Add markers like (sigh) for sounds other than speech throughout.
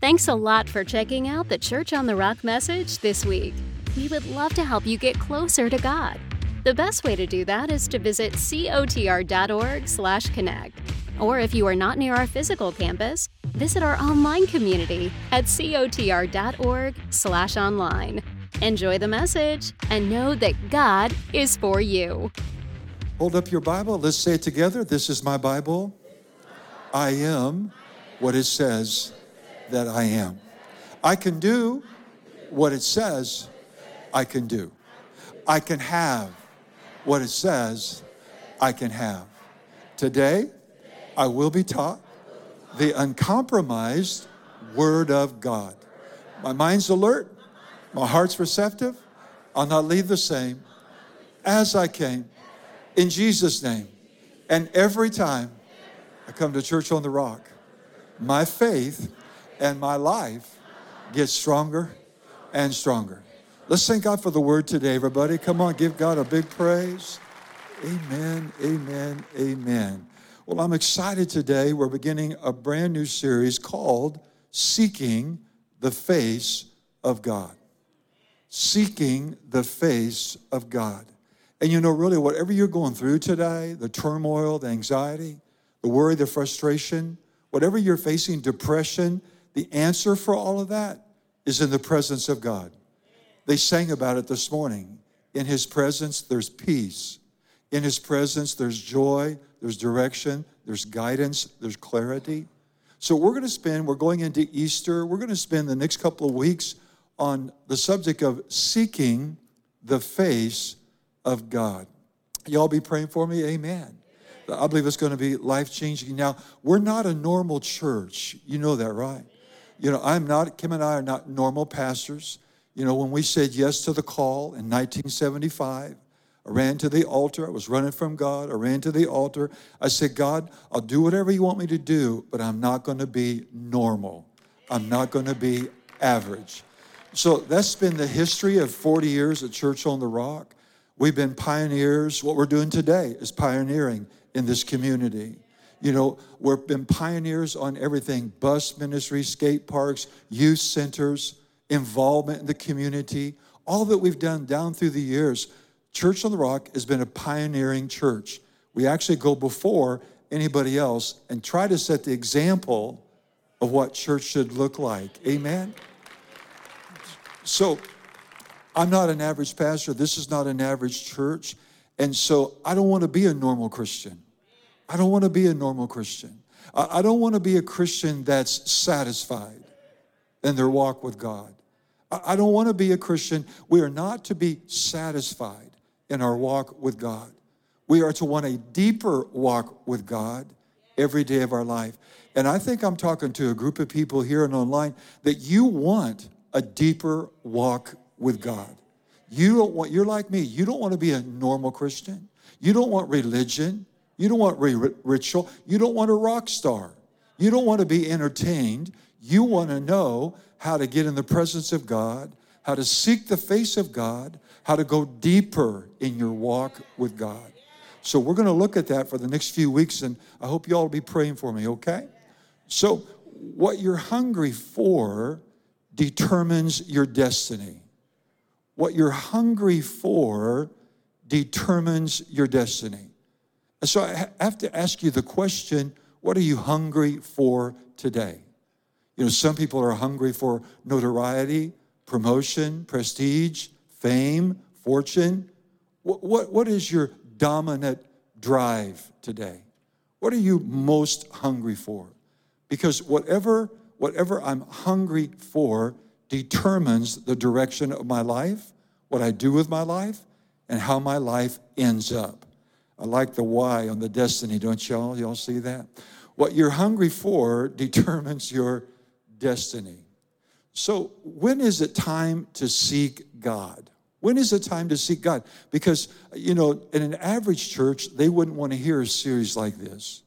Thanks a lot for checking out the Church on the Rock message this week. We would love to help you get closer to God. The best way to do that is to visit cotr.org/connect. Or if you are not near our physical campus, visit our online community at cotr.org/online. Enjoy the message and know that God is for you. Hold up your Bible. Let's say it together. This is my Bible. I am what it says that I am. I can do what it says I can do. I can have what it says I can have. Today, I will be taught the uncompromised Word of God. My mind's alert, my heart's receptive. I'll not leave the same as I came. In Jesus' name. And every time I come to church on the rock, my faith and my life gets stronger and stronger. Let's thank God for the word today, everybody. Come on, give God a big praise. Amen, amen, amen. Well, I'm excited today. We're beginning a brand new series called Seeking the Face of God seeking the face of God. And you know, really, whatever you're going through today the turmoil, the anxiety, the worry, the frustration, whatever you're facing, depression, the answer for all of that is in the presence of God. They sang about it this morning. In His presence, there's peace. In His presence, there's joy, there's direction, there's guidance, there's clarity. So, we're going to spend, we're going into Easter, we're going to spend the next couple of weeks on the subject of seeking the face of God. Y'all be praying for me? Amen. I believe it's going to be life changing. Now, we're not a normal church. You know that, right? You know, I'm not, Kim and I are not normal pastors. You know, when we said yes to the call in 1975, I ran to the altar. I was running from God. I ran to the altar. I said, God, I'll do whatever you want me to do, but I'm not going to be normal. I'm not going to be average. So that's been the history of 40 years at Church on the Rock. We've been pioneers. What we're doing today is pioneering in this community. You know, we've been pioneers on everything bus ministry, skate parks, youth centers, involvement in the community, all that we've done down through the years. Church on the Rock has been a pioneering church. We actually go before anybody else and try to set the example of what church should look like. Amen? So I'm not an average pastor. This is not an average church. And so I don't want to be a normal Christian. I don't want to be a normal Christian. I don't want to be a Christian that's satisfied in their walk with God. I don't want to be a Christian. We are not to be satisfied in our walk with God. We are to want a deeper walk with God every day of our life. And I think I'm talking to a group of people here and online that you want a deeper walk with God. You don't want, you're like me, you don't want to be a normal Christian. You don't want religion. You don't want ritual. You don't want a rock star. You don't want to be entertained. You want to know how to get in the presence of God, how to seek the face of God, how to go deeper in your walk with God. So we're going to look at that for the next few weeks, and I hope you all will be praying for me, okay? So, what you're hungry for determines your destiny. What you're hungry for determines your destiny. And so I have to ask you the question what are you hungry for today? You know, some people are hungry for notoriety, promotion, prestige, fame, fortune. What, what, what is your dominant drive today? What are you most hungry for? Because whatever whatever I'm hungry for determines the direction of my life, what I do with my life, and how my life ends up. I like the why on the destiny, don't y'all? Y'all see that? What you're hungry for (laughs) determines your destiny. So, when is it time to seek God? When is it time to seek God? Because, you know, in an average church, they wouldn't want to hear a series like this.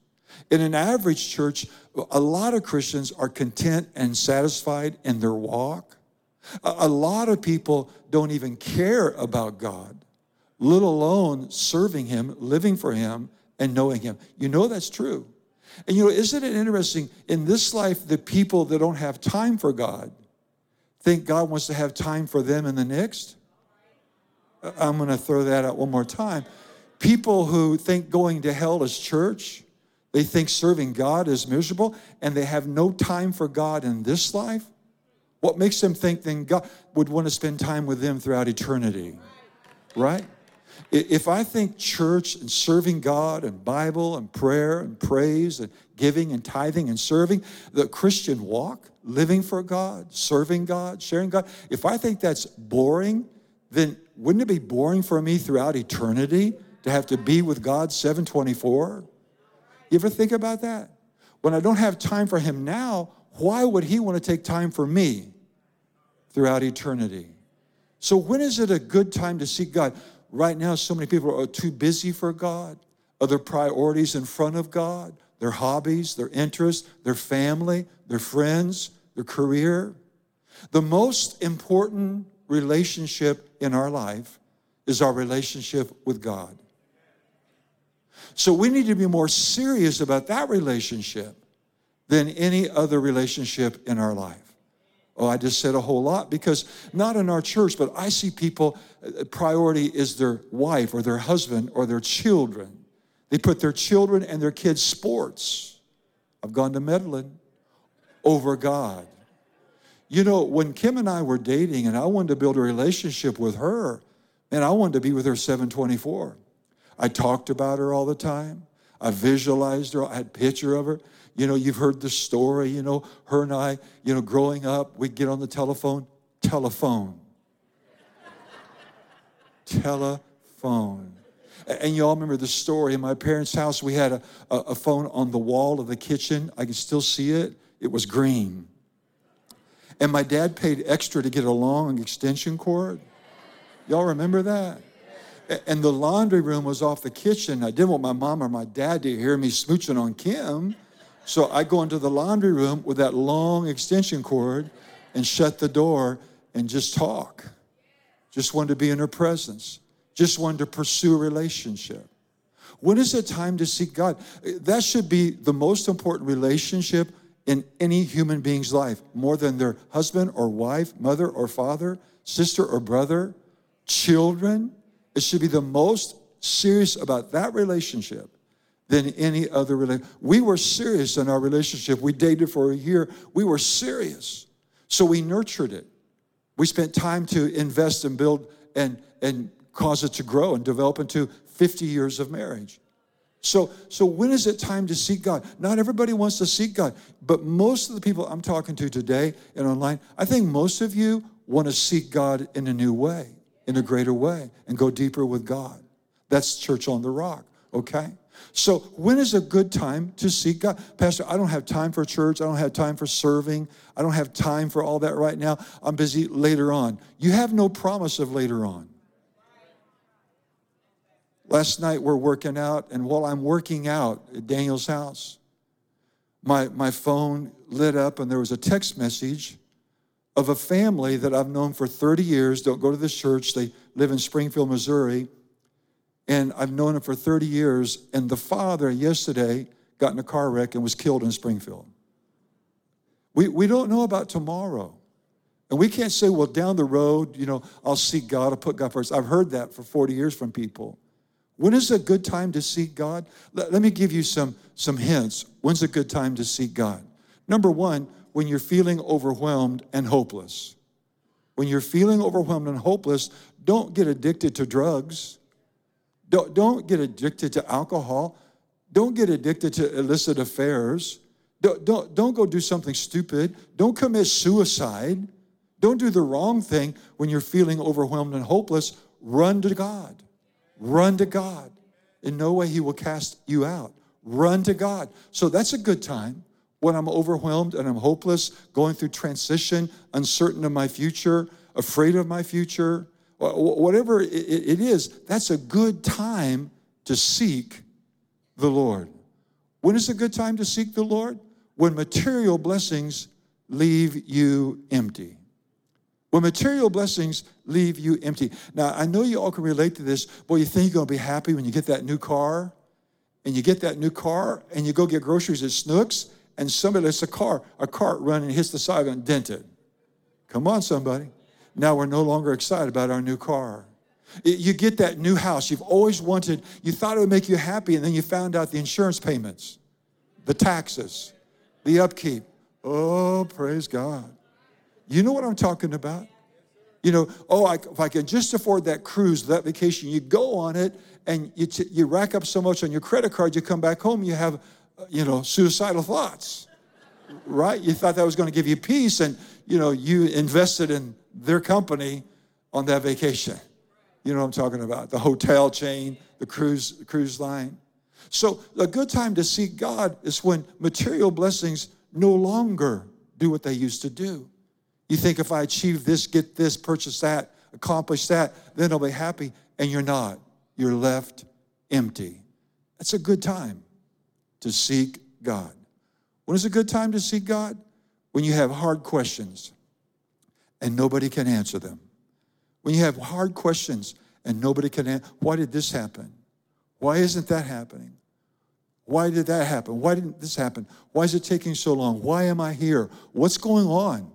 In an average church, a lot of Christians are content and satisfied in their walk. A lot of people don't even care about God, let alone serving Him, living for Him, and knowing Him. You know that's true. And you know, isn't it interesting? In this life, the people that don't have time for God think God wants to have time for them in the next? Uh, I'm going to throw that out one more time. People who think going to hell is church, they think serving God is miserable, and they have no time for God in this life. What makes them think then God would want to spend time with them throughout eternity? Right? If I think church and serving God and Bible and prayer and praise and giving and tithing and serving, the Christian walk, living for God, serving God, sharing God, if I think that's boring, then wouldn't it be boring for me throughout eternity to have to be with God 724? You ever think about that? When I don't have time for Him now, why would He want to take time for me throughout eternity? So, when is it a good time to seek God? Right now, so many people are too busy for God, other priorities in front of God, their hobbies, their interests, their family, their friends, their career. The most important relationship in our life is our relationship with God. So we need to be more serious about that relationship than any other relationship in our life. Oh, I just said a whole lot because not in our church, but I see people, Uh, priority is their wife or their husband or their children. They put their children and their kids' sports. I've gone to Medlin over God. You know, when Kim and I were dating and I wanted to build a relationship with her, and I wanted to be with her 724. I talked about her all the time. I visualized her. I had a picture of her. You know, you've heard the story, you know, her and I, you know, growing up, we'd get on the telephone, telephone. Telephone. And you all remember the story. In my parents' house, we had a, a, a phone on the wall of the kitchen. I can still see it. It was green. And my dad paid extra to get a long extension cord. Y'all remember that? And the laundry room was off the kitchen. I didn't want my mom or my dad to hear me smooching on Kim. So I go into the laundry room with that long extension cord and shut the door and just talk. Just wanted to be in her presence. Just wanted to pursue a relationship. When is it time to seek God? That should be the most important relationship in any human being's life, more than their husband or wife, mother or father, sister or brother, children. It should be the most serious about that relationship than any other relationship. We were serious in our relationship. We dated for a year. We were serious. So we nurtured it. We spent time to invest and build and, and cause it to grow and develop into 50 years of marriage. So, so when is it time to seek God? Not everybody wants to seek God, but most of the people I'm talking to today and online, I think most of you want to seek God in a new way, in a greater way, and go deeper with God. That's Church on the Rock, okay? So, when is a good time to seek God? Pastor, I don't have time for church. I don't have time for serving. I don't have time for all that right now. I'm busy later on. You have no promise of later on. Last night we're working out, and while I'm working out at Daniel's house, my, my phone lit up and there was a text message of a family that I've known for 30 years. Don't go to this church. They live in Springfield, Missouri and I've known him for 30 years. And the father yesterday got in a car wreck and was killed in Springfield. We, we don't know about tomorrow. And we can't say, well, down the road, you know, I'll seek God, I'll put God first. I've heard that for 40 years from people. When is a good time to seek God? Let, let me give you some, some hints. When's a good time to seek God? Number one, when you're feeling overwhelmed and hopeless. When you're feeling overwhelmed and hopeless, don't get addicted to drugs. Don't, don't get addicted to alcohol. Don't get addicted to illicit affairs. Don't, don't, don't go do something stupid. Don't commit suicide. Don't do the wrong thing when you're feeling overwhelmed and hopeless. Run to God. Run to God. In no way He will cast you out. Run to God. So that's a good time when I'm overwhelmed and I'm hopeless, going through transition, uncertain of my future, afraid of my future, whatever it is, that's a good time to seek the Lord. When is a good time to seek the Lord? When material blessings leave you empty. When material blessings leave you empty. Now, I know you all can relate to this. Boy, you think you're going to be happy when you get that new car, and you get that new car and you go get groceries at Schnucks and somebody lets a car, a cart run and hits the side and dent it. Come on, somebody. Now we're no longer excited about our new car. You get that new house you've always wanted, you thought it would make you happy, and then you found out the insurance payments, the taxes, the upkeep. Oh, praise God. You know what I'm talking about? You know, oh, I, if I can just afford that cruise, that vacation, you go on it and you, t- you rack up so much on your credit card, you come back home, you have, you know, suicidal thoughts, right? You thought that was going to give you peace, and, you know, you invested in their company on that vacation. You know what I'm talking about? The hotel chain, the cruise, cruise line. So, a good time to seek God is when material blessings no longer do what they used to do. You think if I achieve this, get this, purchase that, accomplish that, then I'll be happy. And you're not. You're left empty. That's a good time to seek God. When is a good time to seek God? When you have hard questions and nobody can answer them. When you have hard questions and nobody can answer, why did this happen? Why isn't that happening? Why did that happen? Why didn't this happen? Why is it taking so long? Why am I here? What's going on?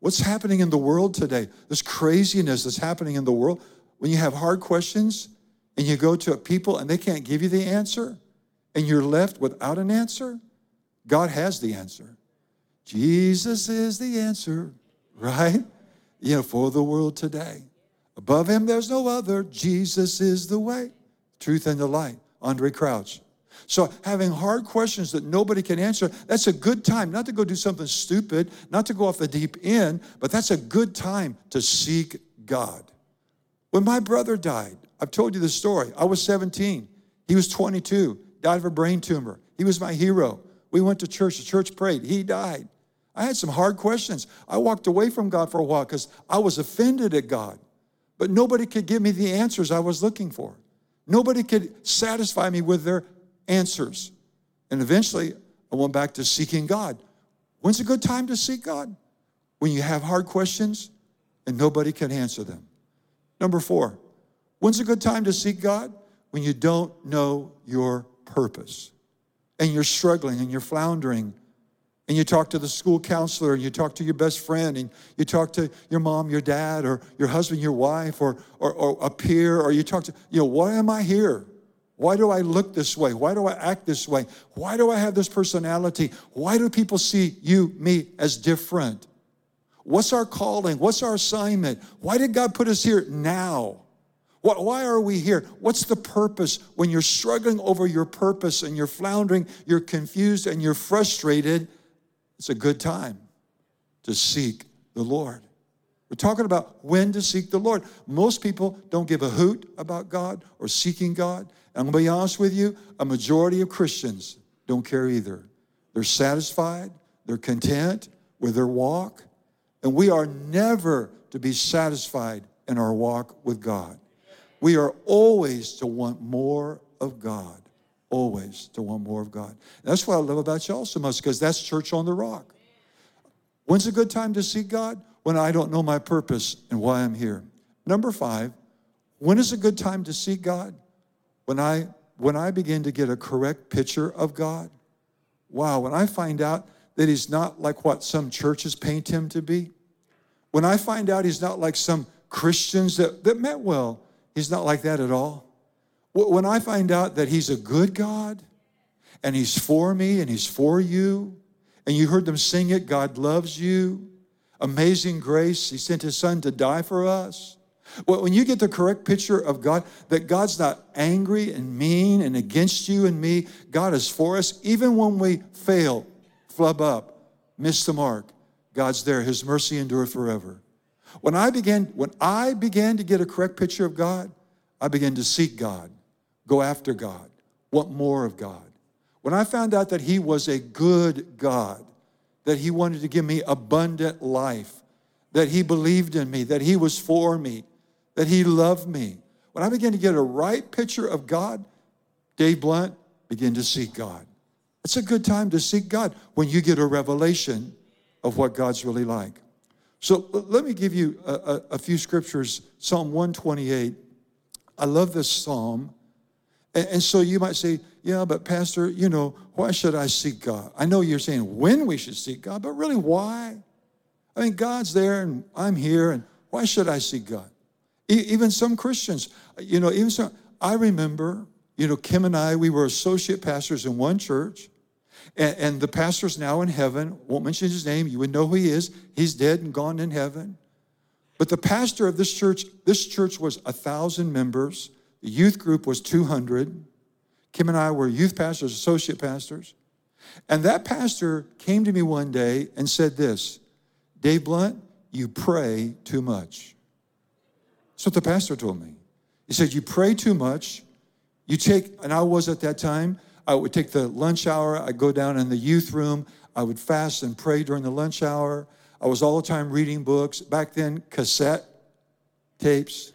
What's happening in the world today? This craziness that's happening in the world. When you have hard questions and you go to people and they can't give you the answer and you're left without an answer, God has the answer. Jesus is the answer, right? You know, for the world today. Above him, there's no other. Jesus is the way, truth, and the light. Andraé Crouch. So, having hard questions that nobody can answer, that's a good time not to go do something stupid, not to go off the deep end, but that's a good time to seek God. When my brother died, I've told you the story. I was 17, he was 22, died of a brain tumor. He was my hero. We went to church, the church prayed, he died. I had some hard questions. I walked away from God for a while because I was offended at God, but nobody could give me the answers I was looking for. Nobody could satisfy me with their answers. And eventually, I went back to seeking God. When's a good time to seek God? When you have hard questions and nobody can answer them. Number four, when's a good time to seek God? When you don't know your purpose and you're struggling and you're floundering and you talk to the school counselor and you talk to your best friend and you talk to your mom, your dad, or your husband, your wife, or, or, or a peer, or you talk to, you know, why am I here? Why do I look this way? Why do I act this way? Why do I have this personality? Why do people see you, me as different? What's our calling? What's our assignment? Why did God put us here now? Why are we here? What's the purpose? When you're struggling over your purpose and you're floundering, you're confused and you're frustrated, it's a good time to seek the Lord. We're talking about when to seek the Lord. Most people don't give a hoot about God or seeking God. I'm going to be honest with you, a majority of Christians don't care either. They're satisfied, they're content with their walk, and we are never to be satisfied in our walk with God. We are always to want more of God. Always to want more of God. That's what I love about y'all so much, because that's church on the rock. When's a good time to seek God? When I don't know my purpose and why I'm here. Number five, when is a good time to seek God? when I when I begin to get a correct picture of God, wow, when I find out that he's not like what some churches paint him to be, when I find out he's not like some Christians that, that meant well, he's not like that at all. When I find out that he's a good God and he's for me and he's for you, and you heard them sing it, God loves you, amazing grace, he sent his son to die for us. Well, when you get the correct picture of God, that God's not angry and mean and against you and me, God is for us. Even when we fail, flub up, miss the mark, God's there. His mercy endure forever. When I began, when I began to get a correct picture of God, I began to seek God, go after God, want more of God. When I found out that He was a good God, that He wanted to give me abundant life, that He believed in me, that He was for me, that He loved me. When I began to get a right picture of God, Dave Blunt began to seek God. It's a good time to seek God when you get a revelation of what God's really like. So let me give you a, a, a few scriptures. Psalm 128. I love this psalm. And, and so you might say, yeah, but Pastor, you know, why should I seek God? I know you're saying when we should seek God, but really why? I mean, God's there and I'm here, and why should I seek God? E- even some Christians, you know, even some, I remember, you know, Kim and I, we were associate pastors in one church, and, and the pastor's now in heaven. Won't mention his name, you would know who he is. He's dead and gone in heaven. But the pastor of this church, this church was a thousand members. The youth group was 200. Kim and I were youth pastors, associate pastors. And that pastor came to me one day and said this Dave Blunt, you pray too much. That's what the pastor told me. He said, You pray too much. You take, and I was at that time, I would take the lunch hour, I'd go down in the youth room, I would fast and pray during the lunch hour. I was all the time reading books. Back then, cassette tapes.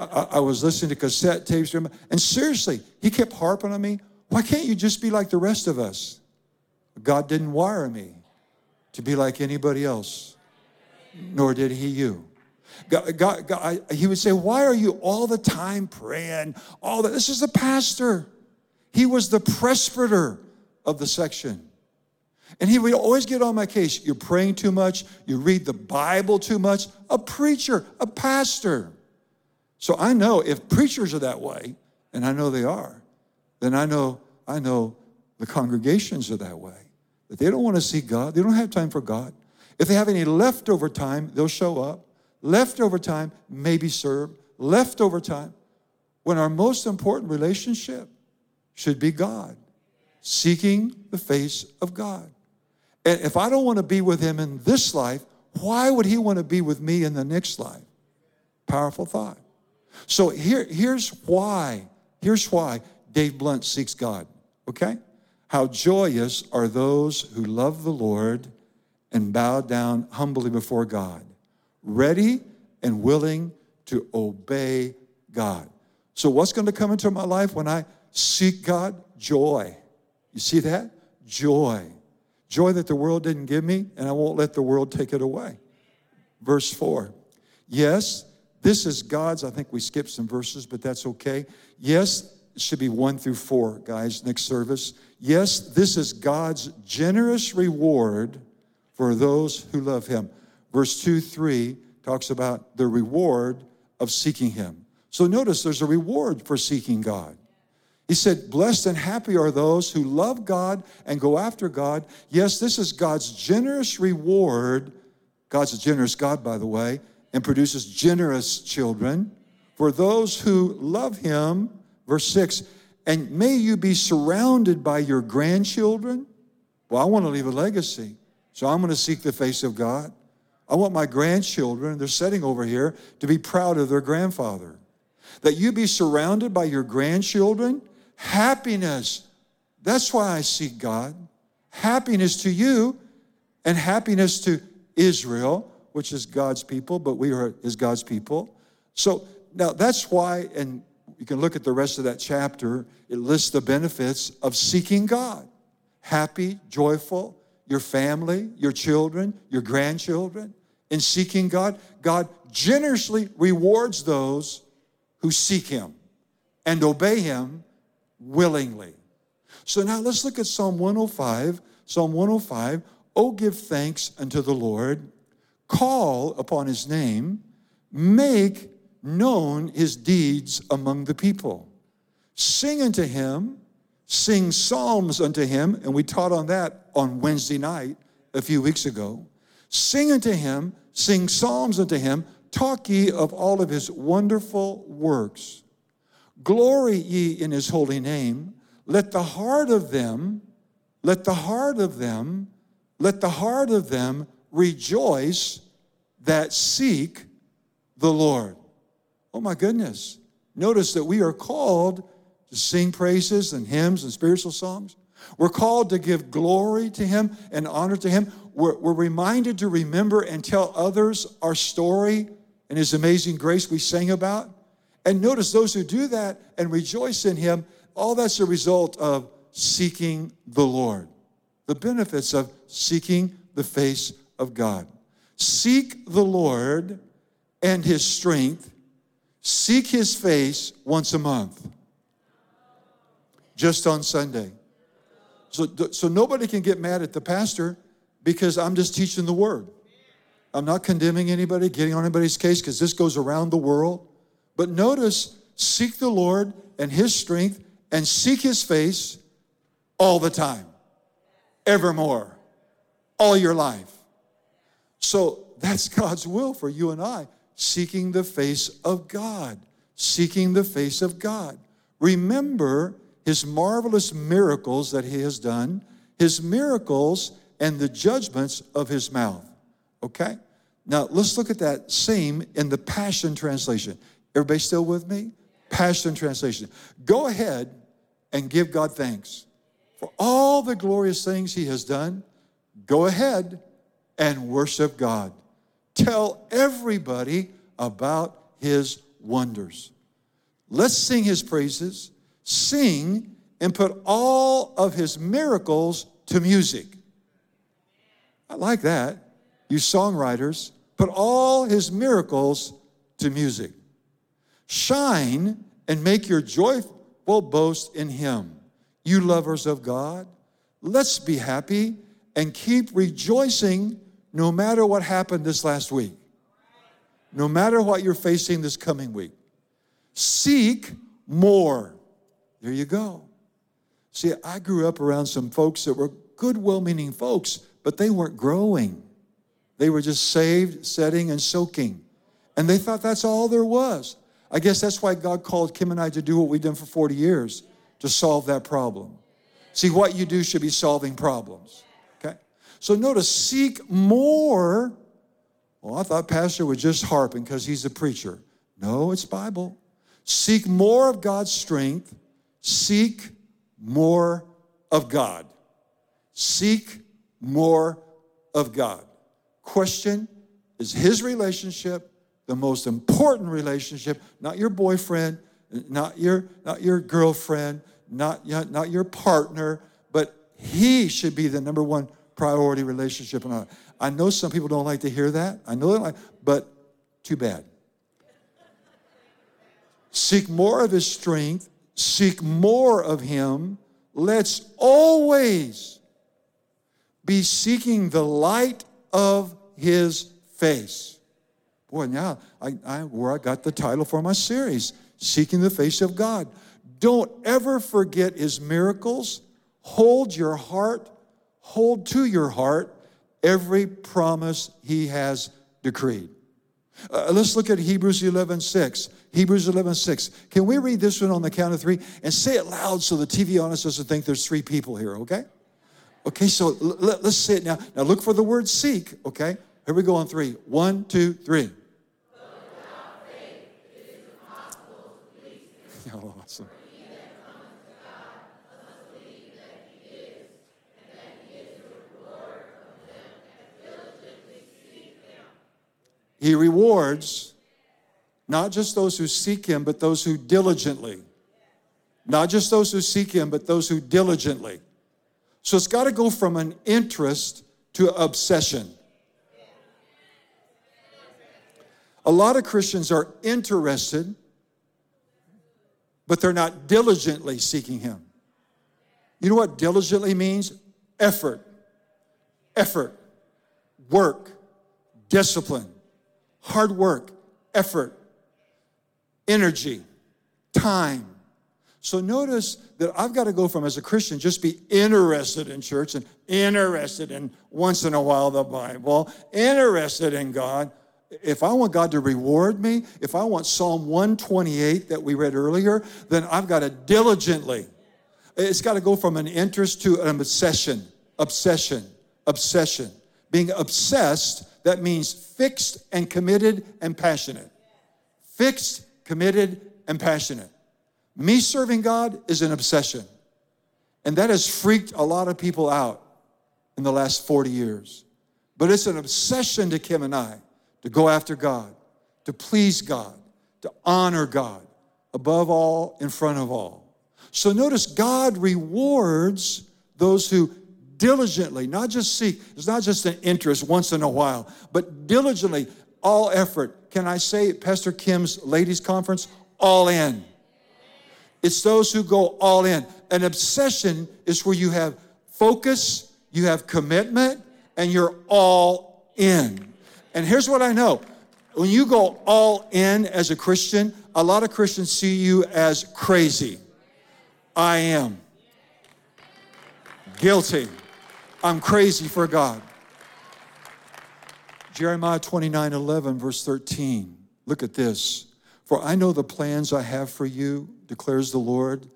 I, I was listening to cassette tapes. And seriously, he kept harping on me. Why can't you just be like the rest of us? God didn't wire me to be like anybody else, nor did he you. God, God, God, he would say, Why are you all the time praying? All that. This is a pastor. He was the presbyter of the section. And he would always get on my case. You're praying too much. You read the Bible too much. A preacher, a pastor. So I know if preachers are that way, and I know they are, then I know I know the congregations are that way. That they don't want to see God. They don't have time for God. If they have any leftover time, they'll show up. Leftover time, maybe serve. Leftover time, when our most important relationship should be God, seeking the face of God. And if I don't want to be with him in this life, why would he want to be with me in the next life? Powerful thought. So here, here's why. Here's why Dave Blunt seeks God. Okay? How joyous are those who love the Lord and bow down humbly before God, ready and willing to obey God. So, what's going to come into my life when I seek God? Joy. You see that? Joy. Joy that the world didn't give me, and I won't let the world take it away. Verse 4. Yes, this is God's. I think we skipped some verses, but that's okay. Yes, it should be 1 through 4, guys, next service. Yes, this is God's generous reward for those who love Him. Verse 2 3 talks about the reward of seeking Him. So notice there's a reward for seeking God. He said, Blessed and happy are those who love God and go after God. Yes, this is God's generous reward. God's a generous God, by the way, and produces generous children for those who love Him. Verse 6 And may you be surrounded by your grandchildren. Well, I want to leave a legacy, so I'm going to seek the face of God. I want my grandchildren, they're sitting over here, to be proud of their grandfather. That you be surrounded by your grandchildren Happiness. That's why I seek God. Happiness to you and happiness to Israel, which is God's people, but we are is God's people. So now that's why, and you can look at the rest of that chapter, it lists the benefits of seeking God. Happy, joyful, your family, your children, your grandchildren. In seeking God, God generously rewards those who seek Him and obey Him willingly. So now let's look at Psalm 105. Psalm 105 Oh, give thanks unto the Lord, call upon his name, make known his deeds among the people. Sing unto him, sing psalms unto him, and we taught on that on Wednesday night a few weeks ago. Sing unto him, sing psalms unto him, talk ye of all of his wonderful works. Glory ye in his holy name. Let the heart of them, let the heart of them, let the heart of them rejoice that seek the Lord. Oh my goodness. Notice that we are called to sing praises and hymns and spiritual songs. We're called to give glory to Him and honor to Him. We're, we're reminded to remember and tell others our story and His amazing grace we sang about. And notice those who do that and rejoice in Him, all that's a result of seeking the Lord. The benefits of seeking the face of God. Seek the Lord and His strength. Seek His face once a month. just on Sunday. So, so nobody can get mad at the pastor because I'm just teaching the word. I'm not condemning anybody, getting on anybody's case because this goes around the world. But notice, seek the Lord and his strength and seek his face all the time, evermore, all your life. So that's (laughs) God's will for you and I, seeking the face of God, seeking the face of God. Remember his marvelous miracles that he has done, his miracles and the judgments of his mouth. Okay? Now let's look at that same in the Passion Translation. Everybody still with me? Passion Translation. Go ahead and give God thanks for all the glorious things he has done. Go ahead and worship God. Tell everybody about his wonders. Let's sing his praises, sing, and put all of his miracles to music. I like that. You songwriters, put all his miracles to music. Shine and make your joyful boast in him. You lovers of God, let's be happy and keep rejoicing no matter what happened this last week, no matter what you're facing this coming week. Seek more. There you go. See, I grew up around some folks that were good, well meaning folks, but they weren't growing. They were just saved, setting, and soaking. And they thought that's all there was. I guess that's why God called Kim and I to do what we've done for 40 years to solve that problem. See, what you do should be solving problems. So notice, seek more. Well, I thought Pastor was just harping because he's a preacher. No, it's Bible. Seek more of God's strength. Seek more of God. Seek more of God. Question Is his relationship the most important relationship? Not your boyfriend, not your, not your girlfriend, not, not your partner, but he should be the number one priority relationship. And I know some people don't like to hear that. I know they like, but too bad. Seek more of his strength, seek more of him. Let's always be seeking the light of his face. Boy, now I, I, where I got the title for my series, Seeking the Face of God. Don't ever forget his miracles. Hold your heart, hold to your heart every promise he has decreed. Uh, let's look at Hebrews 11 6. Hebrews 11 6. Can we read this one on the count of three and say it loud so the TV on doesn't think there's three people here, okay? Okay, so let, us say it now. Now look for the word seek, okay? Here we go on three. One, two, three. (laughs) Oh, awesome. He rewards not just those who seek him, but those who diligently. Not just those who seek him, but those who diligently. So it's got to go from an interest to obsession. A lot of Christians are interested, but they're not diligently seeking him. You know what diligently means? Effort, effort, work, discipline hard work, effort, energy, time. So notice that I've got to go from as a Christian just be interested in church and interested in once in a while the Bible, interested in God. If I want God to reward me, if I want Psalm 128 that we read earlier, then I've got to diligently. It's got to go from an interest to an obsession, obsession, obsession. Being obsessed that means fixed and committed and passionate. Fixed, committed, and passionate. Me serving God is an obsession. And that has freaked a lot of people out in the last 40 years. But it's an obsession to Kim and I to go after God, to please God, to honor God above all, in front of all. So notice God rewards those who diligently, not just seek, it's not just an interest once in a while, but diligently, all effort. Can I say, Pastor Kim's ladies' conference? All in. It's those who go all in. An obsession is where you have focus, you have commitment, and you're all in. And here's what I know when you go all in as a Christian, a lot of Christians see you as crazy. I am guilty. I'm crazy for God. Jeremiah 29 11, verse 13. Look at this. For I know the plans I have for you, declares the Lord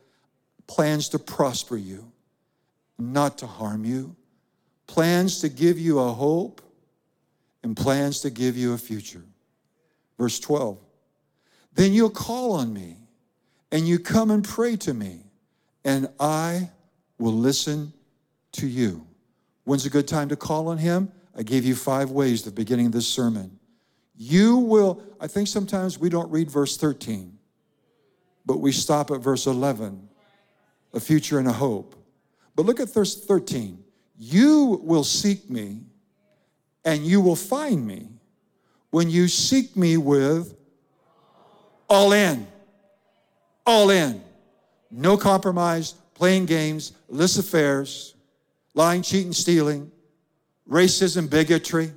plans to prosper you, not to harm you, plans to give you a hope, and plans to give you a future. Verse 12. Then you'll call on me, and you come and pray to me, and I will listen to you. When's a good time to call on him? I gave you five ways at the beginning of this sermon. You will, I think sometimes we don't read verse 13, but we stop at verse 11, a future and a hope. But look at verse 13. You will seek me and you will find me when you seek me with all in. All in. No compromise, playing games, list affairs, lying, cheating, stealing, racism, bigotry,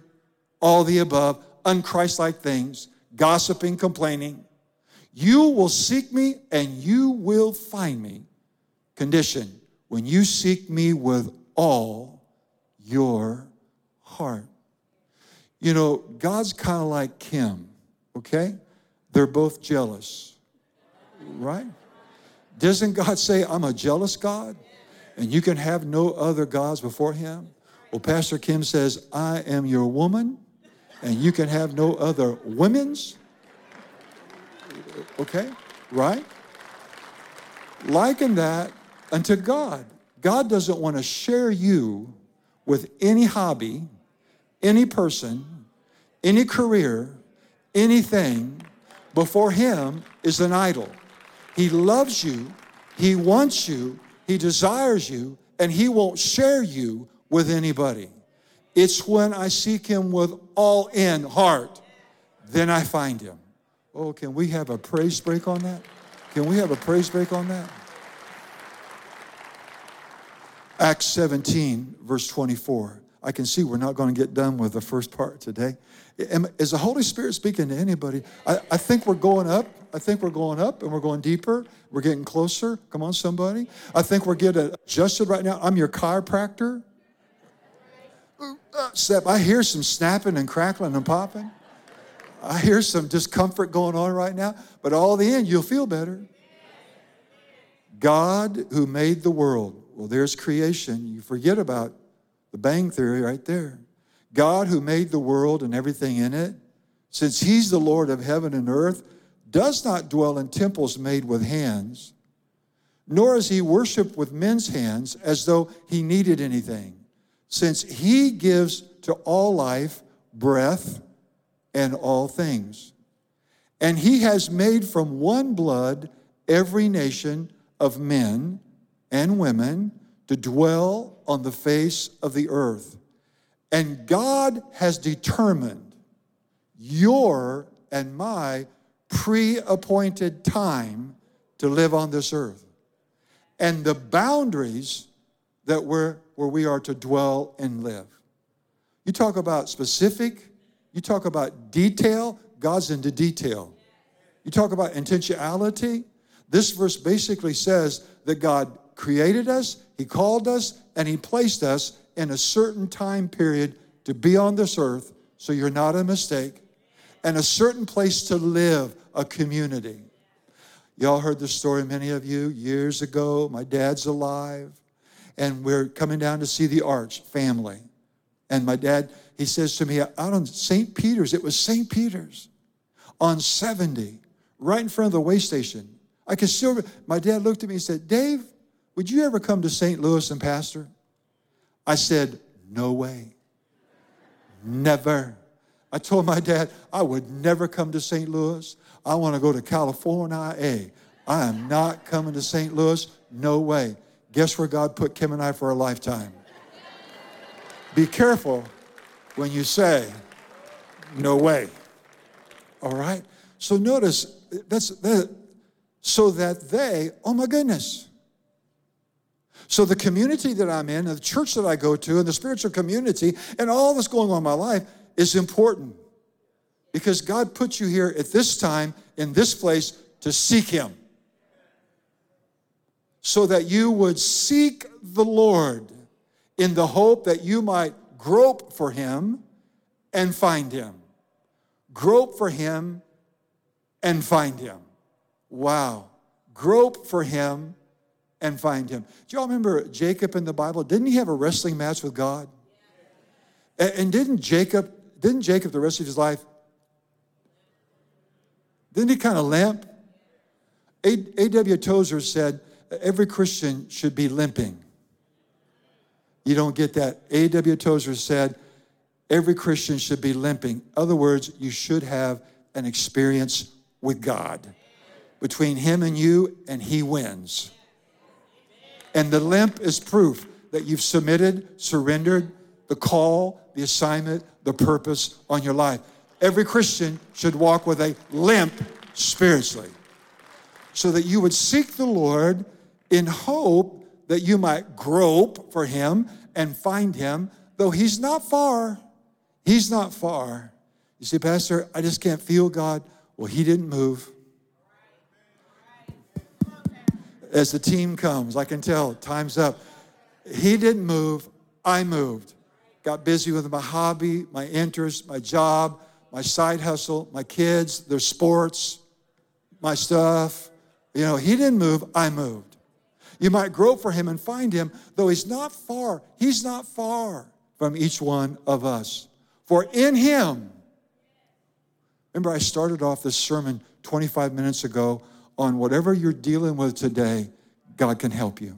all the above, unchristlike things, gossiping, complaining. You will seek me and you will find me. Condition when you seek me with all your heart. You know, God's kind of like Kim, okay? They're both jealous, right? Doesn't God say, I'm a jealous God and you can have no other gods before him? Well, Pastor Kim says, I am your woman and you can have no other women's. Okay, right? Liken that unto God. God doesn't want to share you with any hobby, any person, any career, anything before Him is an idol. He loves you, He wants you, He desires you, and He won't share you with anybody. It's when I seek Him with all in heart, then I find Him. Oh, can we have a praise break on that? Can we have a praise break on that? Acts 17, verse 24. I can see we're not going to get done with the first part today. Is the Holy Spirit speaking to anybody? I, I think we're going up. I think we're going up and we're going deeper. We're getting closer. Come on, somebody. I think we're getting adjusted right now. I'm your chiropractor. Uh, Step, I hear some snapping and crackling and popping. I hear some discomfort going on right now, but all the end, you'll feel better. God who made the world, well, there's creation. You forget about the bang theory right there. God who made the world and everything in it, since He's the Lord of heaven and earth, does not dwell in temples made with hands, nor is He worshiped with men's hands as though He needed anything since he gives to all life breath and all things. And he has made from one blood every nation of men and women to dwell on the face of the earth. And God has determined your and my pre appointed time to live on this earth. And the boundaries that we're where we are to dwell and live. You talk about specific, you talk about detail, God's into detail. You talk about intentionality, this verse basically says that God created us, He called us, and He placed us in a certain time period to be on this earth, so you're not a mistake, and a certain place to live, a community. Y'all heard the story, many of you, years ago. My dad's alive and we're coming down to see the Arch family. And my dad, he says to me, out on St. Peters, it was St. Peters on 70, right in front of the way station. I can still, my dad looked at me and said, Dave, would you ever come to St. Louis and pastor? I said, No way. Never. I told my dad, I would never come to St. Louis. I want to go to California. I am not coming to St. Louis. No way. Guess where God put Kim and I for a lifetime? Be careful when you say, no way. All right? So notice, that's that, so that they, oh my goodness. So the community that I'm in, the church that I go to, and the spiritual community, and all that's going on in my life is important. Because God put you here at this time, in this place, to seek Him. So that you would seek the Lord in the hope that you might grope for Him and find Him. Grope for Him and find Him. Wow. Grope for Him and find Him. Do y'all remember Jacob in the Bible? Didn't he have a wrestling match with God? And didn't Jacob, didn't Jacob the rest of his life didn't he kind of limp? A.W. Tozer said, every Christian should be limping. You don't get that. A.W. Tozer said, every Christian should be limping. Other words, you should have an experience with God. Between him and you, and he wins. And the limp is proof that you've submitted, surrendered the call, the assignment, the purpose on your life. Every Christian should walk with a limp spiritually, so that you would seek the Lord in hope that you might grope for Him and find Him, though He's not far. He's not far. You see, Pastor, I just can't feel God. Well, He didn't move. As the team comes, I can tell time's up. He didn't move, I moved. Got busy with my hobby, my interest, my job, my side hustle, my kids, their sports, my stuff. You know, he didn't move, I moved. You might grope for him and find him, though he's not far. He's not far from each one of us. For in him, remember, I started off this sermon 25 minutes ago on whatever you're dealing with today, God can help you.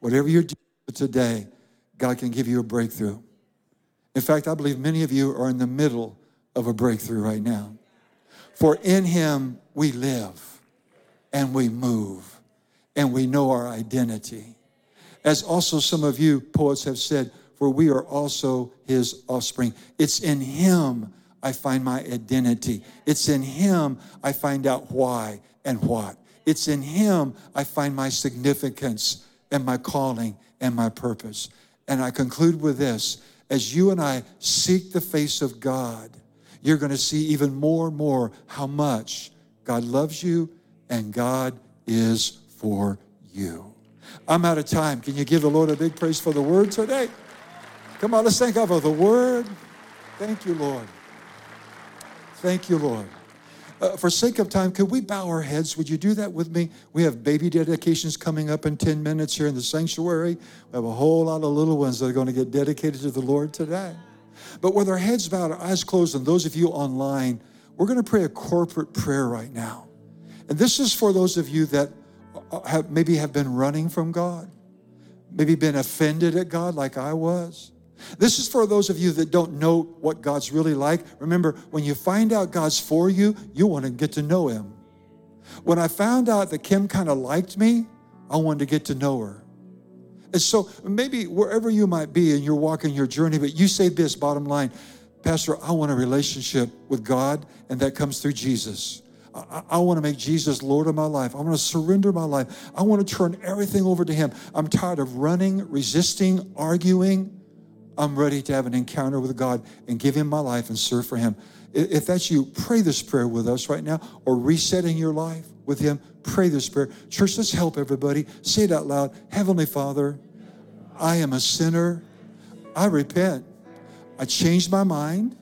Whatever you're dealing with today, God can give you a breakthrough. In fact, I believe many of you are in the middle of a breakthrough right now. For in him we live and we move and we know our identity. As also some of you poets have said, for we are also his offspring. It's in him I find my identity. It's in him I find out why and what. It's in him I find my significance and my calling and my purpose. And I conclude with this as you and I seek the face of God, you're going to see even more and more how much God loves you and God is for you. I'm out of time. Can you give the Lord a big praise for the word today? Come on, let's thank God for the word. Thank you, Lord. Thank you, Lord. Uh, for sake of time, could we bow our heads? Would you do that with me? We have baby dedications coming up in 10 minutes here in the sanctuary. We have a whole lot of little ones that are going to get dedicated to the Lord today. But with our heads bowed, our eyes closed, and those of you online, we're going to pray a corporate prayer right now. And this is for those of you that have, maybe have been running from God, maybe been offended at God like I was. This is for those of you that don't know what God's really like. Remember, when you find out God's for you, you want to get to know Him. When I found out that Kim kind of liked me, I wanted to get to know her. And so maybe wherever you might be and you're walking your journey, but you say this bottom line, Pastor, I want a relationship with God, and that comes through Jesus. I, I want to make Jesus Lord of my life. I want to surrender my life. I want to turn everything over to Him. I'm tired of running, resisting, arguing. I'm ready to have an encounter with God and give Him my life and serve for Him. If that's you, pray this prayer with us right now or resetting your life with Him. Pray this prayer. Church, let's help everybody. Say it out loud Heavenly Father, I am a sinner. I repent. I change my mind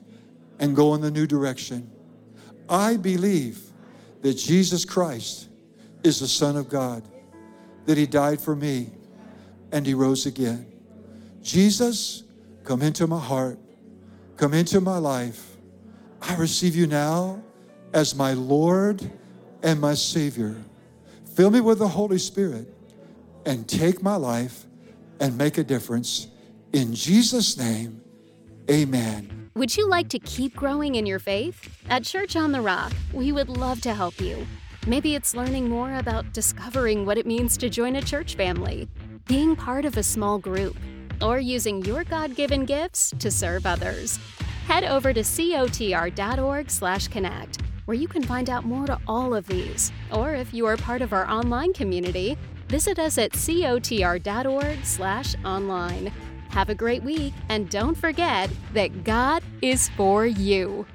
and go in the new direction. I believe that Jesus Christ is the Son of God, that He died for me and He rose again. Jesus, Come into my heart. Come into my life. I receive you now as my Lord and my Savior. Fill me with the Holy Spirit and take my life and make a difference. In Jesus' name, amen. Would you like to keep growing in your faith? At Church on the Rock, we would love to help you. Maybe it's learning more about discovering what it means to join a church family, being part of a small group or using your God-given gifts to serve others. Head over to cotr.org/connect. where you can find out more to all of these. Or if you are part of our online community, visit us at cotr.org/online. Have a great week and don't forget that God is for you.